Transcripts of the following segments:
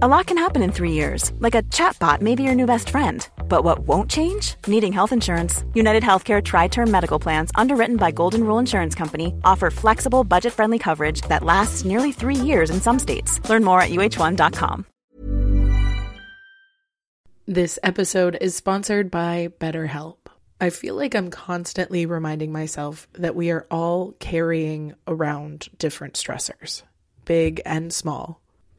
A lot can happen in three years, like a chatbot may be your new best friend. But what won't change? Needing health insurance. United Healthcare Tri Term Medical Plans, underwritten by Golden Rule Insurance Company, offer flexible, budget friendly coverage that lasts nearly three years in some states. Learn more at uh1.com. This episode is sponsored by BetterHelp. I feel like I'm constantly reminding myself that we are all carrying around different stressors, big and small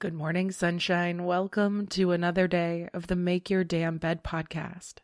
Good morning, sunshine. Welcome to another day of the Make Your Damn Bed podcast.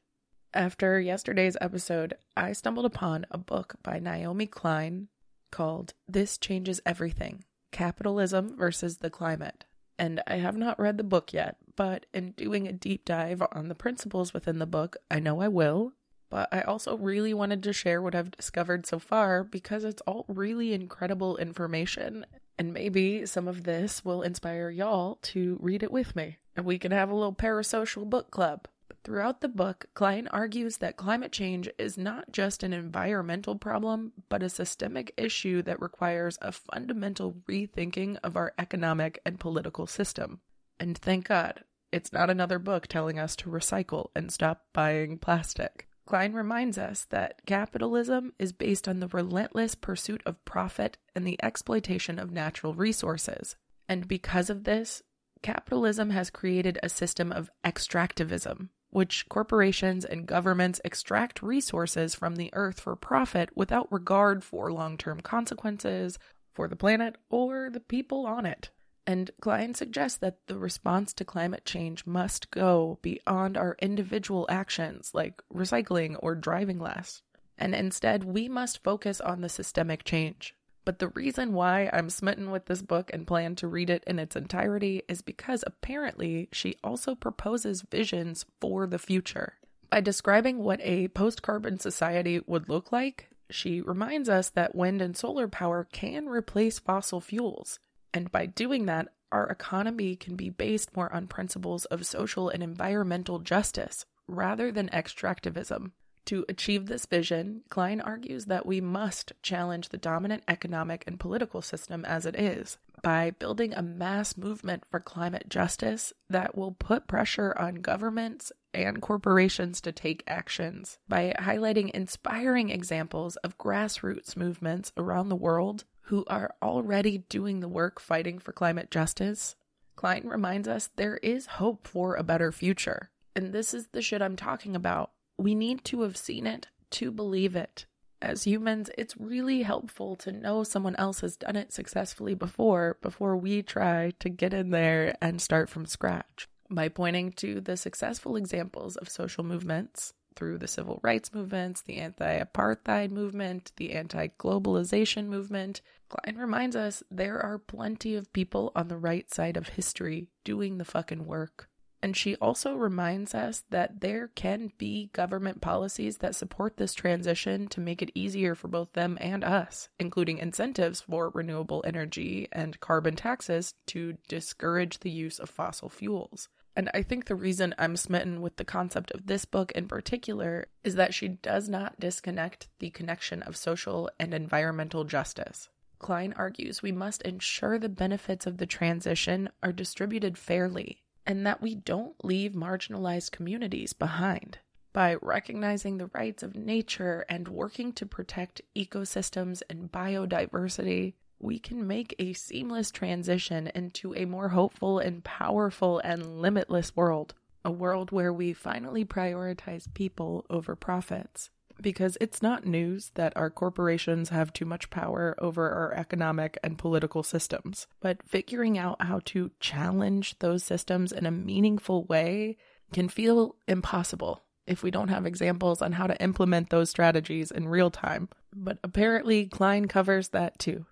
After yesterday's episode, I stumbled upon a book by Naomi Klein called This Changes Everything Capitalism versus the Climate. And I have not read the book yet, but in doing a deep dive on the principles within the book, I know I will. But I also really wanted to share what I've discovered so far because it's all really incredible information and maybe some of this will inspire y'all to read it with me, and we can have a little parasocial book club. Throughout the book, Klein argues that climate change is not just an environmental problem, but a systemic issue that requires a fundamental rethinking of our economic and political system. And thank God, it's not another book telling us to recycle and stop buying plastic. Klein reminds us that capitalism is based on the relentless pursuit of profit and the exploitation of natural resources. And because of this, capitalism has created a system of extractivism, which corporations and governments extract resources from the earth for profit without regard for long term consequences for the planet or the people on it. And Klein suggests that the response to climate change must go beyond our individual actions like recycling or driving less. And instead, we must focus on the systemic change. But the reason why I'm smitten with this book and plan to read it in its entirety is because apparently she also proposes visions for the future. By describing what a post carbon society would look like, she reminds us that wind and solar power can replace fossil fuels, and by doing that, our economy can be based more on principles of social and environmental justice rather than extractivism. To achieve this vision, Klein argues that we must challenge the dominant economic and political system as it is by building a mass movement for climate justice that will put pressure on governments and corporations to take actions by highlighting inspiring examples of grassroots movements around the world who are already doing the work fighting for climate justice, Klein reminds us there is hope for a better future. And this is the shit I'm talking about. We need to have seen it to believe it. As humans, it's really helpful to know someone else has done it successfully before before we try to get in there and start from scratch. By pointing to the successful examples of social movements through the civil rights movements, the anti apartheid movement, the anti globalization movement, Klein reminds us there are plenty of people on the right side of history doing the fucking work. And she also reminds us that there can be government policies that support this transition to make it easier for both them and us, including incentives for renewable energy and carbon taxes to discourage the use of fossil fuels. And I think the reason I'm smitten with the concept of this book in particular is that she does not disconnect the connection of social and environmental justice. Klein argues we must ensure the benefits of the transition are distributed fairly and that we don't leave marginalized communities behind. By recognizing the rights of nature and working to protect ecosystems and biodiversity, we can make a seamless transition into a more hopeful and powerful and limitless world. A world where we finally prioritize people over profits. Because it's not news that our corporations have too much power over our economic and political systems. But figuring out how to challenge those systems in a meaningful way can feel impossible if we don't have examples on how to implement those strategies in real time. But apparently, Klein covers that too.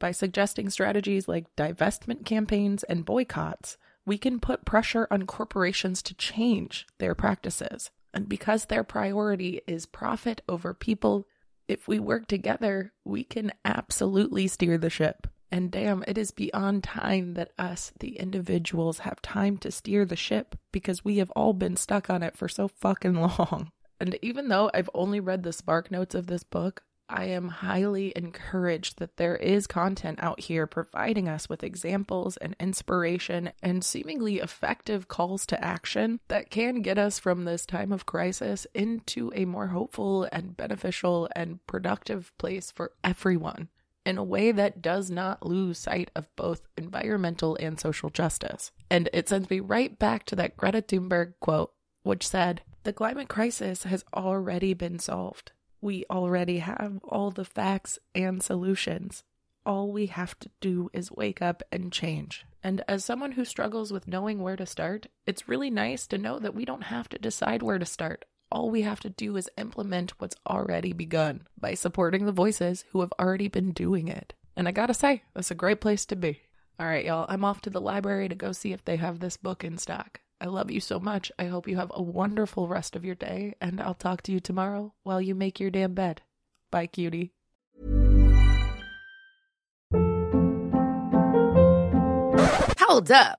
By suggesting strategies like divestment campaigns and boycotts, we can put pressure on corporations to change their practices. And because their priority is profit over people, if we work together, we can absolutely steer the ship. And damn, it is beyond time that us, the individuals, have time to steer the ship because we have all been stuck on it for so fucking long. And even though I've only read the spark notes of this book, I am highly encouraged that there is content out here providing us with examples and inspiration and seemingly effective calls to action that can get us from this time of crisis into a more hopeful and beneficial and productive place for everyone in a way that does not lose sight of both environmental and social justice. And it sends me right back to that Greta Thunberg quote, which said, The climate crisis has already been solved we already have all the facts and solutions. All we have to do is wake up and change. And as someone who struggles with knowing where to start, it's really nice to know that we don't have to decide where to start. All we have to do is implement what's already begun by supporting the voices who have already been doing it. And I gotta say, that's a great place to be. All right, y'all, I'm off to the library to go see if they have this book in stock. I love you so much. I hope you have a wonderful rest of your day, and I'll talk to you tomorrow while you make your damn bed. Bye, cutie. Hold up.